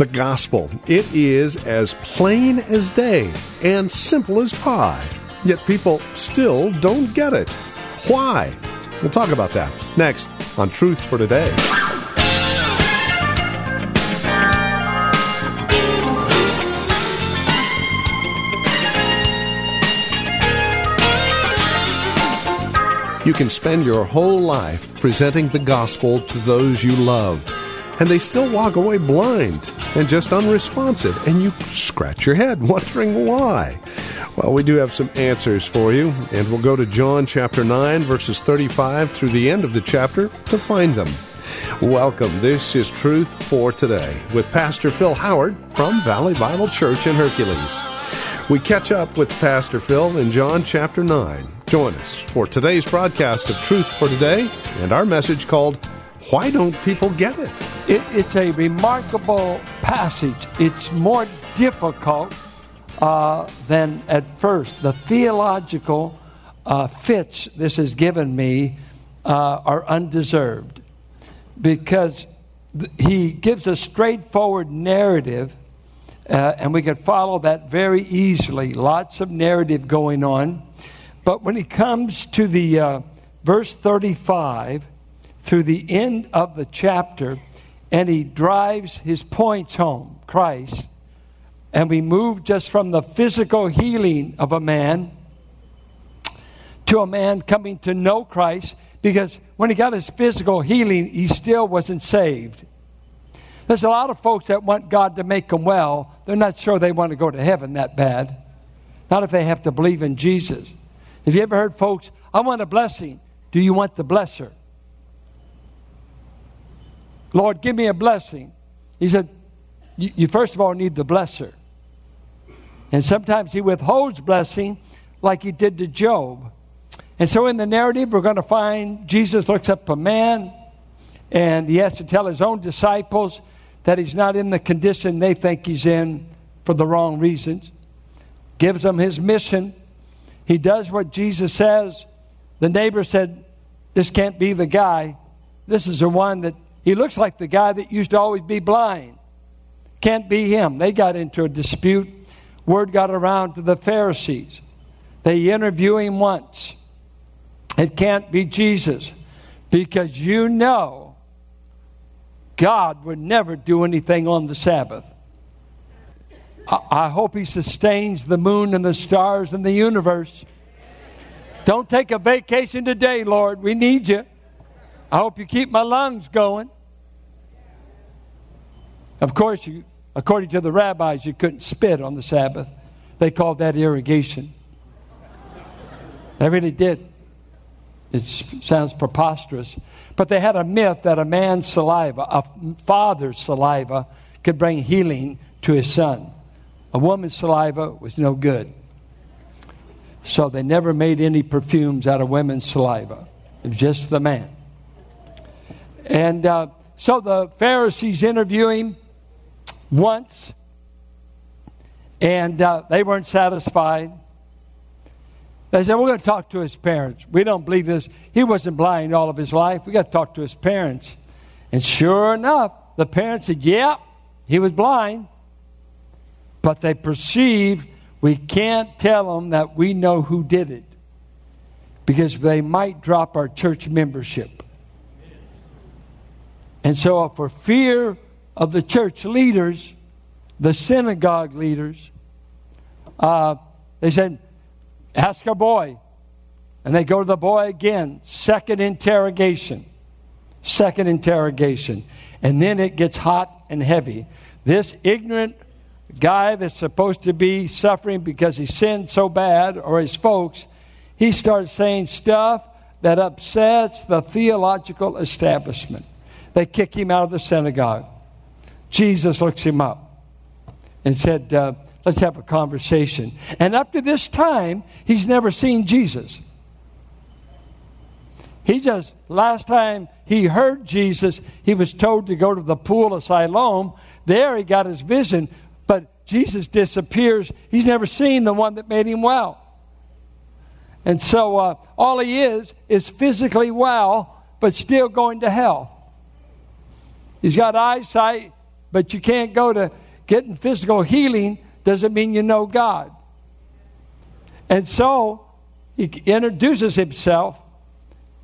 The gospel. It is as plain as day and simple as pie. Yet people still don't get it. Why? We'll talk about that next on Truth for Today. You can spend your whole life presenting the gospel to those you love, and they still walk away blind and just unresponsive, and you scratch your head wondering why. Well, we do have some answers for you, and we'll go to John chapter 9, verses 35 through the end of the chapter to find them. Welcome. This is Truth for Today with Pastor Phil Howard from Valley Bible Church in Hercules. We catch up with Pastor Phil in John chapter 9. Join us for today's broadcast of Truth for Today and our message called Why Don't People Get It? it it's a remarkable passage. It's more difficult uh, than at first. The theological uh, fits this has given me uh, are undeserved because th- he gives a straightforward narrative. Uh, and we could follow that very easily. Lots of narrative going on. But when he comes to the uh, verse 35 through the end of the chapter, and he drives his points home, Christ, and we move just from the physical healing of a man to a man coming to know Christ, because when he got his physical healing, he still wasn't saved. There's a lot of folks that want God to make them well. They're not sure they want to go to heaven that bad. Not if they have to believe in Jesus. Have you ever heard folks, I want a blessing. Do you want the blesser? Lord, give me a blessing. He said, you, first of all need the blesser. And sometimes he withholds blessing like he did to Job. And so in the narrative, we're going to find Jesus looks up a man and he has to tell his own disciples that he's not in the condition they think he's in for the wrong reasons. Gives them his mission. He does what Jesus says. The neighbor said, This can't be the guy. This is the one that he looks like the guy that used to always be blind. Can't be him. They got into a dispute. Word got around to the Pharisees. They interview him once. It can't be Jesus because you know God would never do anything on the Sabbath. I, hope He sustains the moon and the stars and the universe. Don't take a vacation today, Lord. We need you. I hope you keep my lungs going. Of course, you, according to the rabbis, you couldn't spit on the Sabbath. They called that irrigation. They really did. It sounds preposterous. But they had a myth that a man's saliva, a father's saliva, could bring healing to his son. A woman's saliva was no good. So they never made any perfumes out of women's saliva. It was just the man. And uh, so the Pharisees interview him once, and uh, they weren't satisfied. They said, We're going to talk to his parents. We don't believe this. He wasn't blind all of his life. we got to talk to his parents. And sure enough, the parents said, Yeah, he was blind. But they perceived we can't tell them that we know who did it because they might drop our church membership. And so, for fear of the church leaders, the synagogue leaders, uh, they said, Ask our boy. And they go to the boy again. Second interrogation. Second interrogation. And then it gets hot and heavy. This ignorant guy that's supposed to be suffering because he sinned so bad, or his folks, he starts saying stuff that upsets the theological establishment. They kick him out of the synagogue. Jesus looks him up and said, uh, Let's have a conversation. And up to this time, he's never seen Jesus. He just, last time he heard Jesus, he was told to go to the pool of Siloam. There he got his vision, but Jesus disappears. He's never seen the one that made him well. And so uh, all he is is physically well, but still going to hell. He's got eyesight, but you can't go to getting physical healing, doesn't mean you know God. And so he introduces himself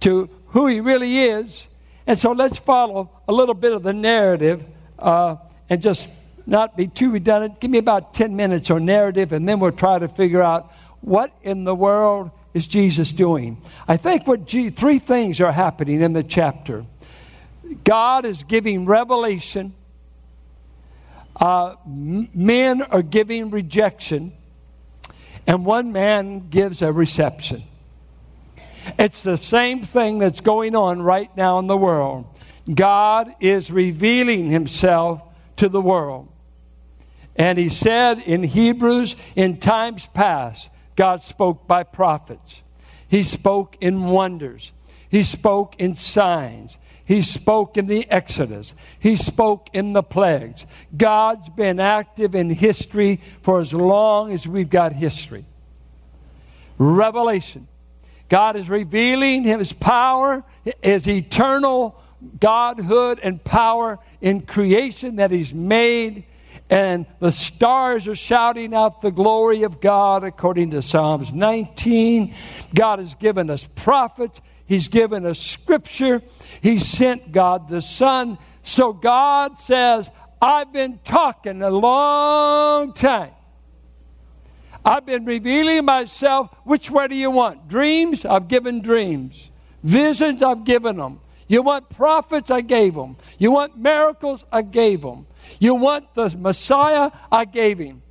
to who he really is. And so let's follow a little bit of the narrative uh, and just not be too redundant. Give me about 10 minutes on narrative, and then we'll try to figure out what in the world is Jesus doing? I think what G- three things are happening in the chapter. God is giving revelation. Uh, men are giving rejection, and one man gives a reception. It's the same thing that's going on right now in the world. God is revealing himself to the world. And he said in Hebrews, in times past, God spoke by prophets. He spoke in wonders. He spoke in signs. He spoke in the Exodus. He spoke in the plagues. God's been active in history for as long as we've got history. Revelation. God is revealing His power, His eternal Godhood and power in creation that He's made and the stars are shouting out the glory of God according to Psalms 19. God has given us prophets, He's given us scripture, He sent God the Son. So God says, I've been talking a long time. I've been revealing myself. Which way do you want? Dreams? I've given dreams. Visions? I've given them. You want prophets? I gave them. You want miracles? I gave them. You want the Messiah? I gave him.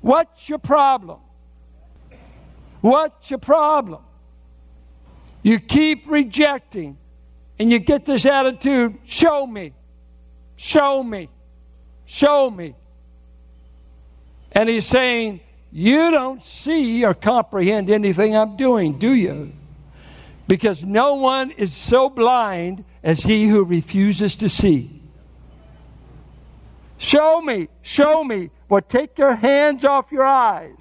What's your problem? What's your problem? You keep rejecting and you get this attitude show me, show me, show me. And he's saying, You don't see or comprehend anything I'm doing, do you? Because no one is so blind as he who refuses to see. Show me, show me. Well, take your hands off your eyes.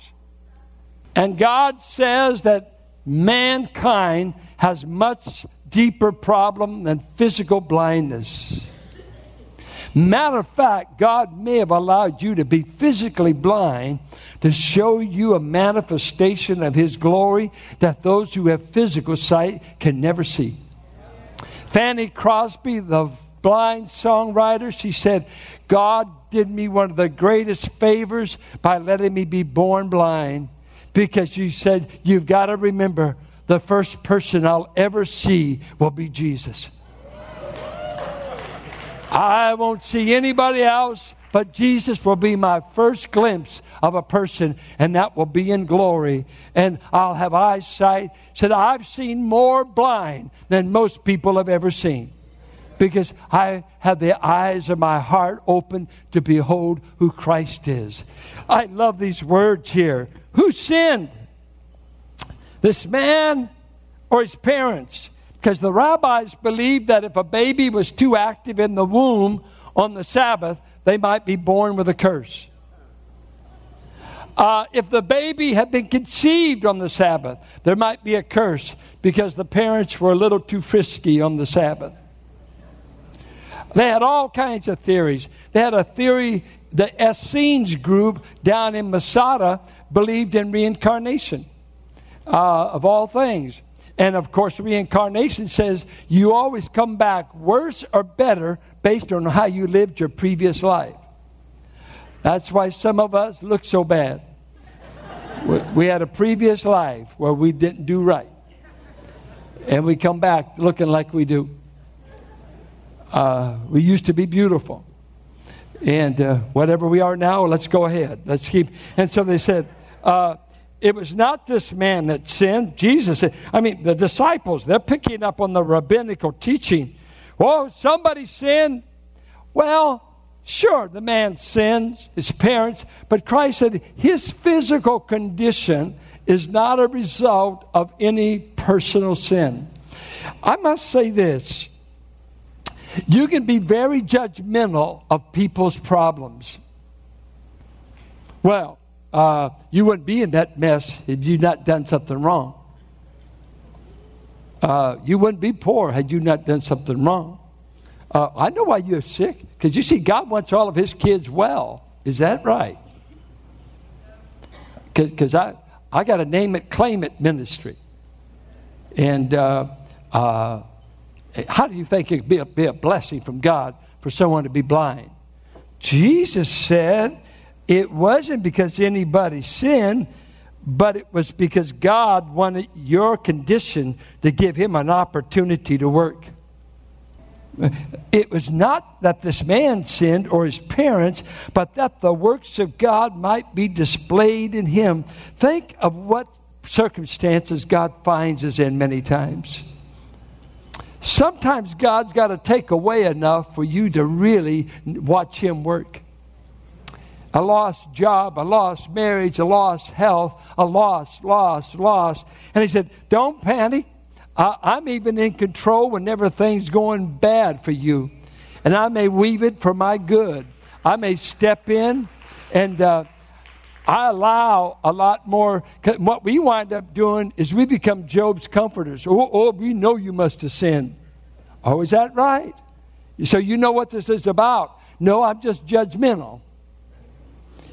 And God says that mankind has much deeper problem than physical blindness. Matter of fact, God may have allowed you to be physically blind to show you a manifestation of His glory that those who have physical sight can never see. Fanny Crosby, the blind songwriter, she said, God did me one of the greatest favors by letting me be born blind because she said, You've got to remember the first person I'll ever see will be Jesus. I won't see anybody else, but Jesus will be my first glimpse of a person, and that will be in glory. And I'll have eyesight. Said, I've seen more blind than most people have ever seen because I have the eyes of my heart open to behold who Christ is. I love these words here. Who sinned? This man or his parents? Because the rabbis believed that if a baby was too active in the womb on the Sabbath, they might be born with a curse. Uh, if the baby had been conceived on the Sabbath, there might be a curse because the parents were a little too frisky on the Sabbath. They had all kinds of theories. They had a theory, the Essenes group down in Masada believed in reincarnation uh, of all things. And of course, reincarnation says you always come back worse or better based on how you lived your previous life. That's why some of us look so bad. we had a previous life where we didn't do right. And we come back looking like we do. Uh, we used to be beautiful. And uh, whatever we are now, let's go ahead. Let's keep. And so they said, uh, it was not this man that sinned. Jesus said, I mean, the disciples, they're picking up on the rabbinical teaching. Well, somebody sinned. Well, Sure, the man sins, his parents, but Christ said his physical condition is not a result of any personal sin. I must say this you can be very judgmental of people's problems. Well, uh, you wouldn't be in that mess if you'd not done something wrong. Uh, you wouldn't be poor had you not done something wrong. Uh, I know why you're sick, because you see, God wants all of His kids well. Is that right? Because I, I got a name it, claim it ministry. And uh, uh, how do you think it would be a, be a blessing from God for someone to be blind? Jesus said it wasn't because anybody sinned, but it was because God wanted your condition to give him an opportunity to work. It was not that this man sinned or his parents, but that the works of God might be displayed in him. Think of what circumstances God finds us in many times. Sometimes God's got to take away enough for you to really watch Him work. A lost job, a lost marriage, a lost health, a lost, lost, lost. And He said, Don't panic. I, am even in control whenever things going bad for you. And I may weave it for my good. I may step in and uh, I allow a lot more. What we wind up doing is we become Job's comforters. Oh, oh, we know you must have sinned. Oh, is that right? So you know what this is about. No, I'm just judgmental.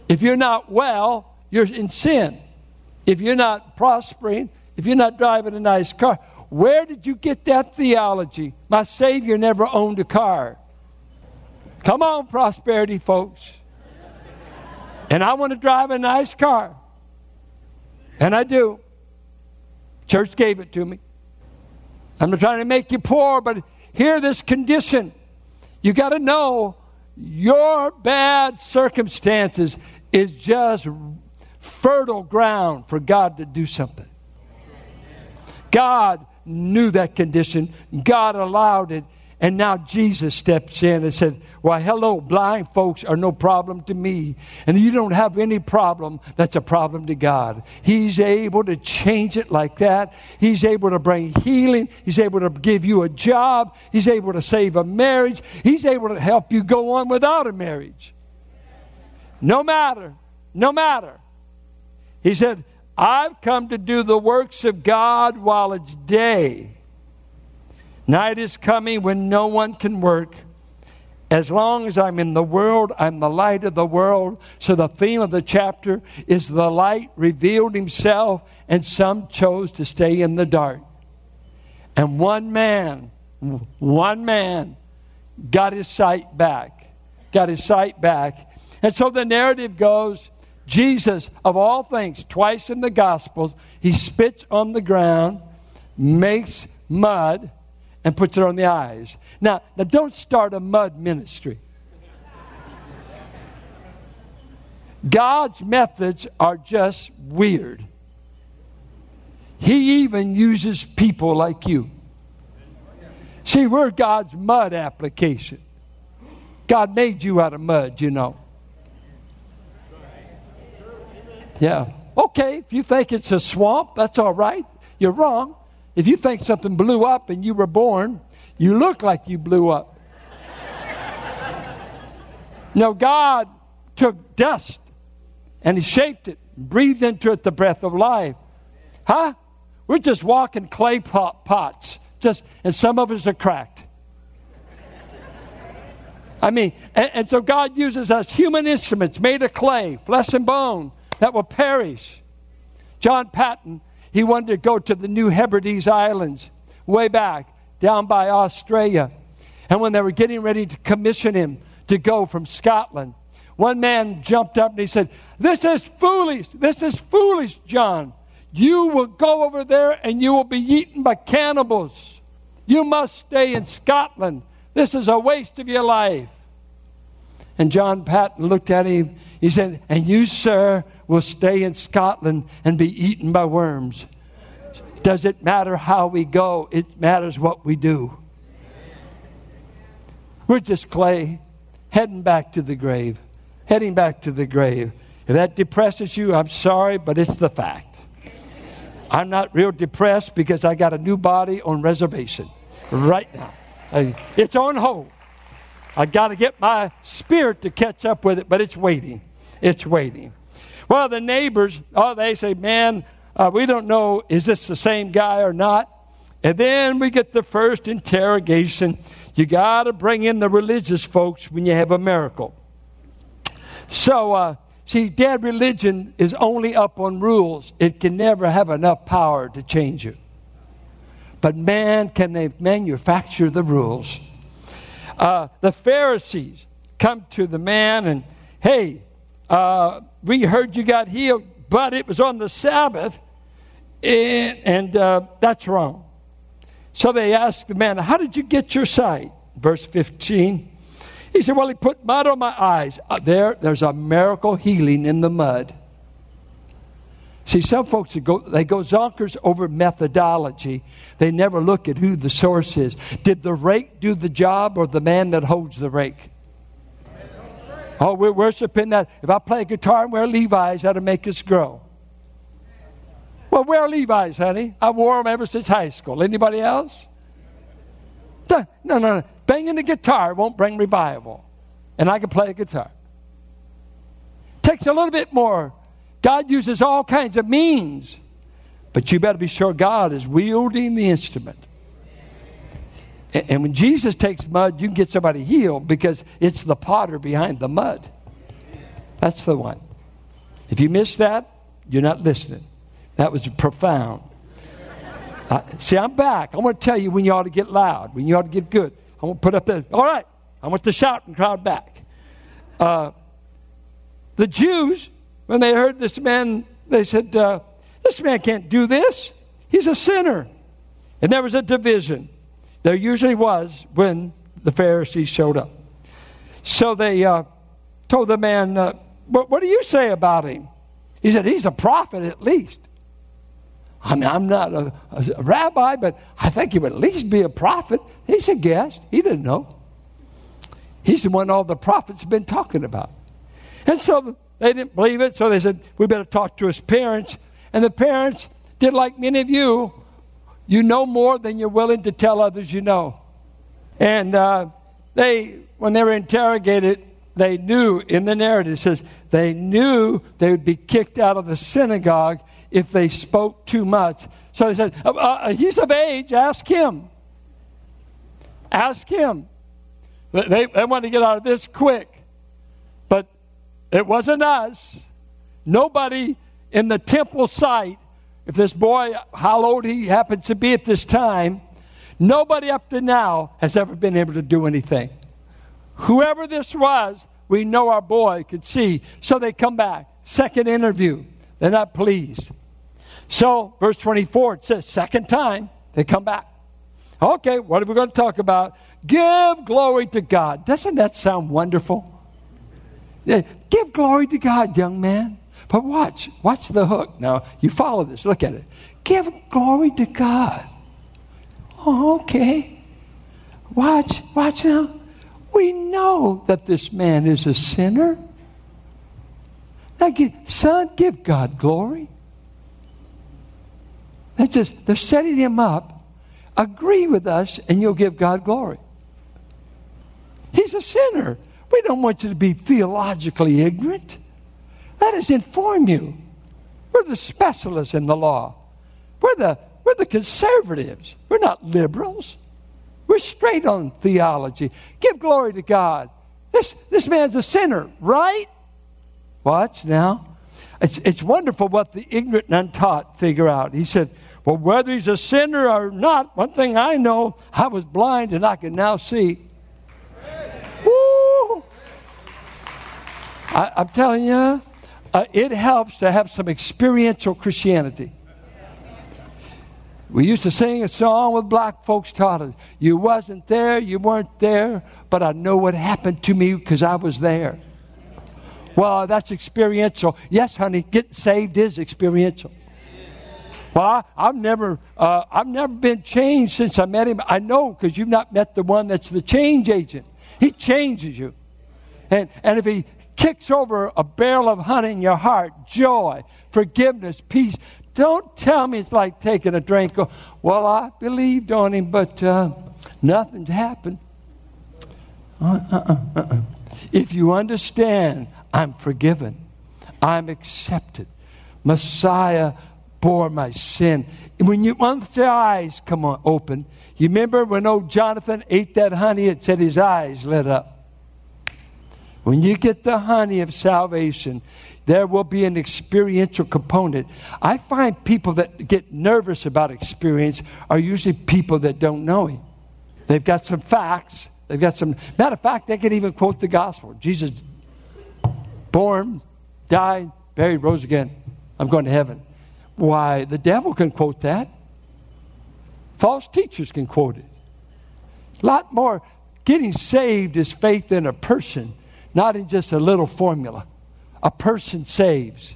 If you're not well, you're in sin. If you're not prospering, if you're not driving a nice car, where did you get that theology? My Savior never owned a car. Come on, prosperity, folks. And I want to drive a nice car. And I do. Church gave it to me. I'm not trying to make you poor, but hear this condition. You got to know your bad circumstances is just fertile ground for God to do something. God knew that condition. God allowed it. And now Jesus steps in and said, Why, hello, blind folks are no problem to me. And you don't have any problem that's a problem to God. He's able to change it like that. He's able to bring healing. He's able to give you a job. He's able to save a marriage. He's able to help you go on without a marriage. No matter, no matter. He said, I've come to do the works of God while it's day. Night is coming when no one can work. As long as I'm in the world, I'm the light of the world. So the theme of the chapter is the light revealed himself, and some chose to stay in the dark. And one man, one man, got his sight back. Got his sight back. And so the narrative goes Jesus, of all things, twice in the Gospels, he spits on the ground, makes mud, and puts it on the eyes. Now, now don't start a mud ministry. God's methods are just weird. He even uses people like you. See, we're God's mud application. God made you out of mud, you know. Yeah. Okay, if you think it's a swamp, that's all right. You're wrong. If you think something blew up and you were born, you look like you blew up. no, God took dust and He shaped it, breathed into it the breath of life. Huh? We're just walking clay pot, pots, just, and some of us are cracked. I mean, and, and so God uses us human instruments made of clay, flesh and bone that will perish. John Paton, he wanted to go to the New Hebrides Islands way back down by Australia. And when they were getting ready to commission him to go from Scotland, one man jumped up and he said, This is foolish. This is foolish, John. You will go over there and you will be eaten by cannibals. You must stay in Scotland. This is a waste of your life. And John Paton looked at him. He said, And you, sir, will stay in Scotland and be eaten by worms. Does it matter how we go? It matters what we do. We're just clay. heading back to the grave. Heading back to the grave. If that depresses you, I'm sorry, but it's the fact. I'm not real depressed because I got a new body on reservation right now. It's on hold. I got to get my spirit to catch up with it, but it's waiting. It's waiting. Well, the neighbors, oh, they say, man, uh, we don't know, is this the same guy or not? And then we get the first interrogation. You got to bring in the religious folks when you have a miracle. So, uh, see, dead religion is only up on rules. It can never have enough power to change you. But man, can they manufacture the rules? Uh, the Pharisees come to the man and, hey, uh, we heard you got healed, but it was on the Sabbath, and, and uh, that's wrong. So they asked the man, How did you get your sight? Verse 15. He said, Well, he put mud on my eyes. Uh, there, there's a miracle healing in the mud. See, some folks go, they go zonkers over methodology. They never look at who the source is. Did the rake do the job or the man that holds the rake? Oh, we're worshiping that. If I play guitar and wear Levi's, that'll make us grow. Well, wear Levi's, honey. I wore them ever since high school. Anybody else? No, no, no. Banging the guitar won't bring revival. And I can play a guitar. Takes a little bit more God uses all kinds of means, but you better be sure God is wielding the instrument. And when Jesus takes mud, you can get somebody healed because it's the potter behind the mud. That's the one. If you miss that, you're not listening. That was profound. Uh, see, I'm back. I want to tell you when you ought to get loud, when you ought to get good. I want to put up the, all right, I want the shouting crowd back. Uh, the Jews when they heard this man, they said, uh, This man can't do this. He's a sinner. And there was a division. There usually was when the Pharisees showed up. So they uh, told the man, uh, what, what do you say about him? He said, He's a prophet at least. I mean, I'm not a, a, rabbi, but I think he would at least be a prophet. He's a guest. He didn't know. He's the one all the prophets have been talking about. And so they didn't believe it, so they said, We better talk to his parents. And the parents did like many of you. You know more than you're willing to tell others you know. And uh, they, when they were interrogated, they knew in the narrative, says, they knew they would be kicked out of the synagogue if they spoke too much. So they said, uh, uh, He's of age, ask him. Ask him. They, they want to get out of this quick. But it wasn't us. Nobody in the temple site, if this boy, how old he happens to be at this time, nobody up to now has ever been able to do anything. Whoever this was, we know our boy could see. So they come back. Second interview. They're not pleased. So, verse 24, it says, second time, they come back. Okay, what are we going to talk about? Give glory to God. Doesn't that sound wonderful? Give glory to God, young man. But watch, watch the hook. Now, you follow this, look at it. Give glory to God. Oh, okay. Watch, watch now. We know that this man is a sinner. Now, give, son, give God glory. That's just, they're setting him up. Agree with us, and you'll give God glory. He's a sinner. We don't want you to be theologically ignorant. Let us inform you. We're the specialists in the law. We're the, we're the conservatives. We're not liberals. We're straight on theology. Give glory to God. This, this man's a sinner, right? Watch now. It's, it's wonderful what the ignorant and untaught figure out. He said, Well, whether he's a sinner or not, one thing I know, I was blind and I can now see. Woo! I, am telling you, uh, it helps to have some experiential Christianity. We used to sing a song with black folks taught us. You wasn't there, you weren't there, but I know what happened to me because I was there. Well, that's experiential. Yes, honey, getting saved is experiential. Well, I, have never, uh, I've never been changed since I met him. I know because you've not met the one that's the change agent. He changes you. And, and if he kicks over a barrel of honey in your heart, joy, forgiveness, peace, don't tell me it's like taking a drink. Well, I believed on him, but uh, nothing's happened. Uh, uh, uh, uh, if you understand, I'm forgiven, I'm accepted. Messiah bore my sin. When you once the eyes come on open, you remember when old Jonathan ate that honey, it said his eyes lit up. When you get the honey of salvation, there will be an experiential component. I find people that get nervous about experience are usually people that don't know Him. They've got some facts. They've got some. Matter of fact, they can even quote the gospel. Jesus, born, died, buried, rose again. I'm going to heaven. Why, the devil can quote that. False teachers can quote it. A lot more. Getting saved is faith in a person, not in just a little formula. A person saves.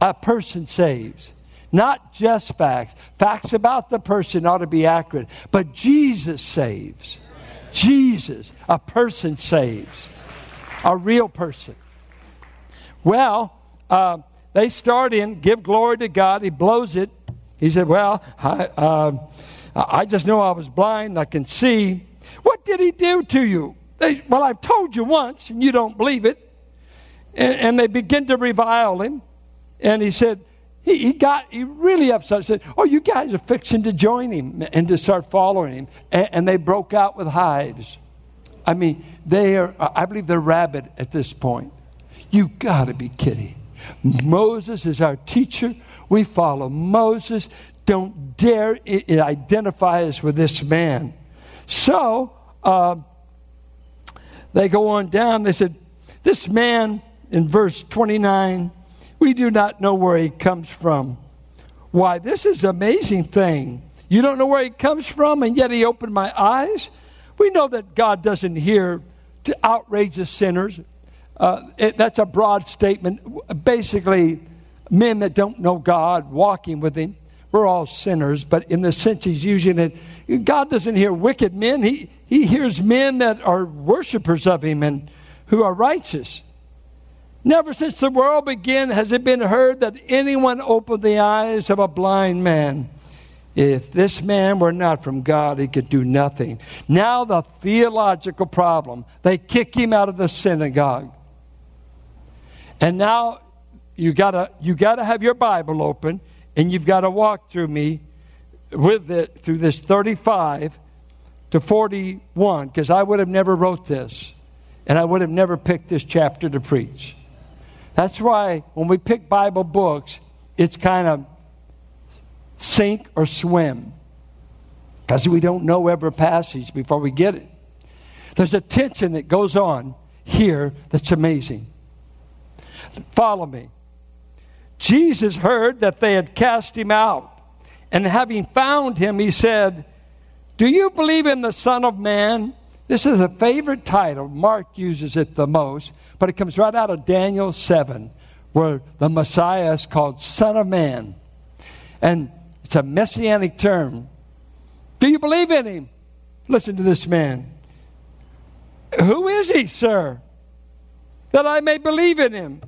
A person saves. Not just facts. Facts about the person ought to be accurate, but Jesus saves. Jesus, a person saves. A real person. Well, uh, they start in, give glory to God. He blows it. He said, Well, I, uh, I just know I was blind. I can see. What did he do to you? They, well, I've told you once, and you don't believe it. And, and they begin to revile him. And he said, he, he, got he really upset. He said, "Oh, you guys are fixing to join him and to start following him." And, and they broke out with hives. I mean, they are. I believe they're rabid at this point. You got to be kidding! Moses is our teacher. We follow Moses. Don't dare identify us with this man. So uh, they go on down. They said, "This man." in verse 29, we do not know where he comes from. Why, this is an amazing thing. You don't know where he comes from, and yet he opened my eyes. We know that God doesn't hear to outrageous sinners. Uh, it, that's a broad statement. Basically, men that don't know God walking with him. We're all sinners, but in the sense he's using it, God doesn't hear wicked men. He, he hears men that are worshipers of him and who are righteous. Never since the world began has it been heard that anyone opened the eyes of a blind man. If this man were not from God, he could do nothing. Now, the theological problem they kick him out of the synagogue. And now you gotta, you gotta have your Bible open and you've got to walk through me with it through this 35 to 41 because I would have never wrote this and I would have never picked this chapter to preach. That's why when we pick Bible books, it's kind of sink or swim because we don't know every passage before we get it. There's a tension that goes on here that's amazing. Follow me. Jesus heard that they had cast him out, and having found him, he said, Do you believe in the Son of Man? This is a favorite title. Mark uses it the most, but it comes right out of Daniel 7, where the Messiah is called Son of Man. And it's a messianic term. Do you believe in him? Listen to this man. Who is he, sir? That I may believe in him.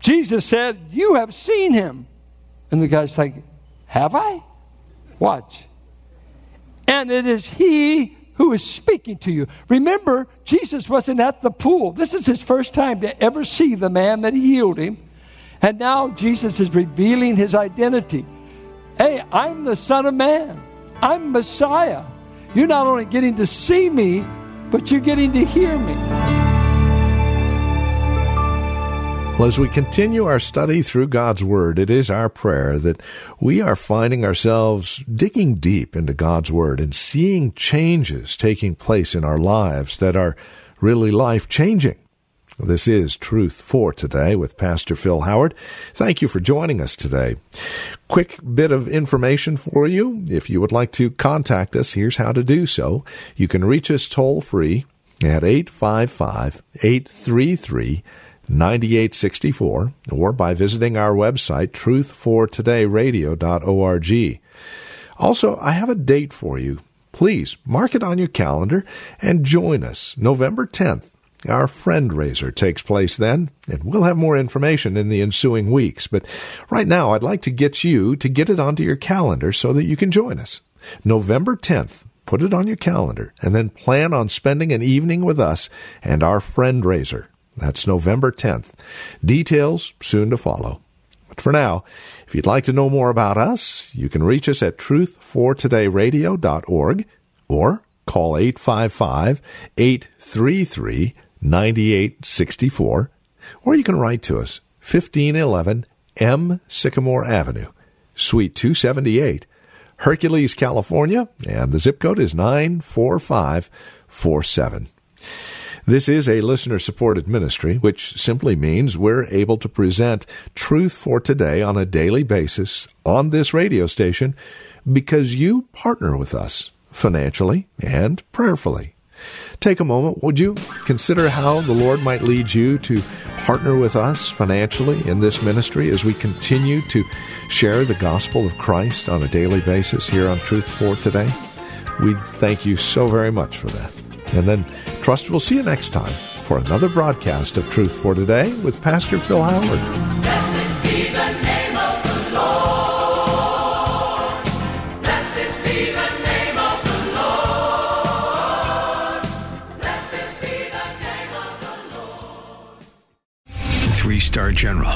Jesus said, You have seen him. And the guy's like, Have I? Watch. And it is he who is speaking to you. Remember, Jesus wasn't at the pool. This is his first time to ever see the man that healed him. And now Jesus is revealing his identity. Hey, I'm the Son of Man, I'm Messiah. You're not only getting to see me, but you're getting to hear me. Well, as we continue our study through God's Word, it is our prayer that we are finding ourselves digging deep into God's Word and seeing changes taking place in our lives that are really life changing. This is Truth for Today with Pastor Phil Howard. Thank you for joining us today. Quick bit of information for you. If you would like to contact us, here's how to do so. You can reach us toll free at 855 833 9864 or by visiting our website truthfortodayradio.org. Also, I have a date for you. Please mark it on your calendar and join us November 10th Our friend raiser takes place then, and we'll have more information in the ensuing weeks. But right now, I'd like to get you to get it onto your calendar so that you can join us. November 10th, put it on your calendar, and then plan on spending an evening with us and our friend raiser. That's November 10th. Details soon to follow. But for now, if you'd like to know more about us, you can reach us at truthfortodayradio.org or call 855 833 9864, or you can write to us 1511 M Sycamore Avenue, Suite 278, Hercules, California, and the zip code is 94547. This is a listener supported ministry, which simply means we're able to present truth for today on a daily basis on this radio station because you partner with us financially and prayerfully. Take a moment, would you consider how the Lord might lead you to partner with us financially in this ministry as we continue to share the gospel of Christ on a daily basis here on Truth for Today? We thank you so very much for that. And then trust we'll see you next time for another broadcast of Truth for Today with Pastor Phil Howard.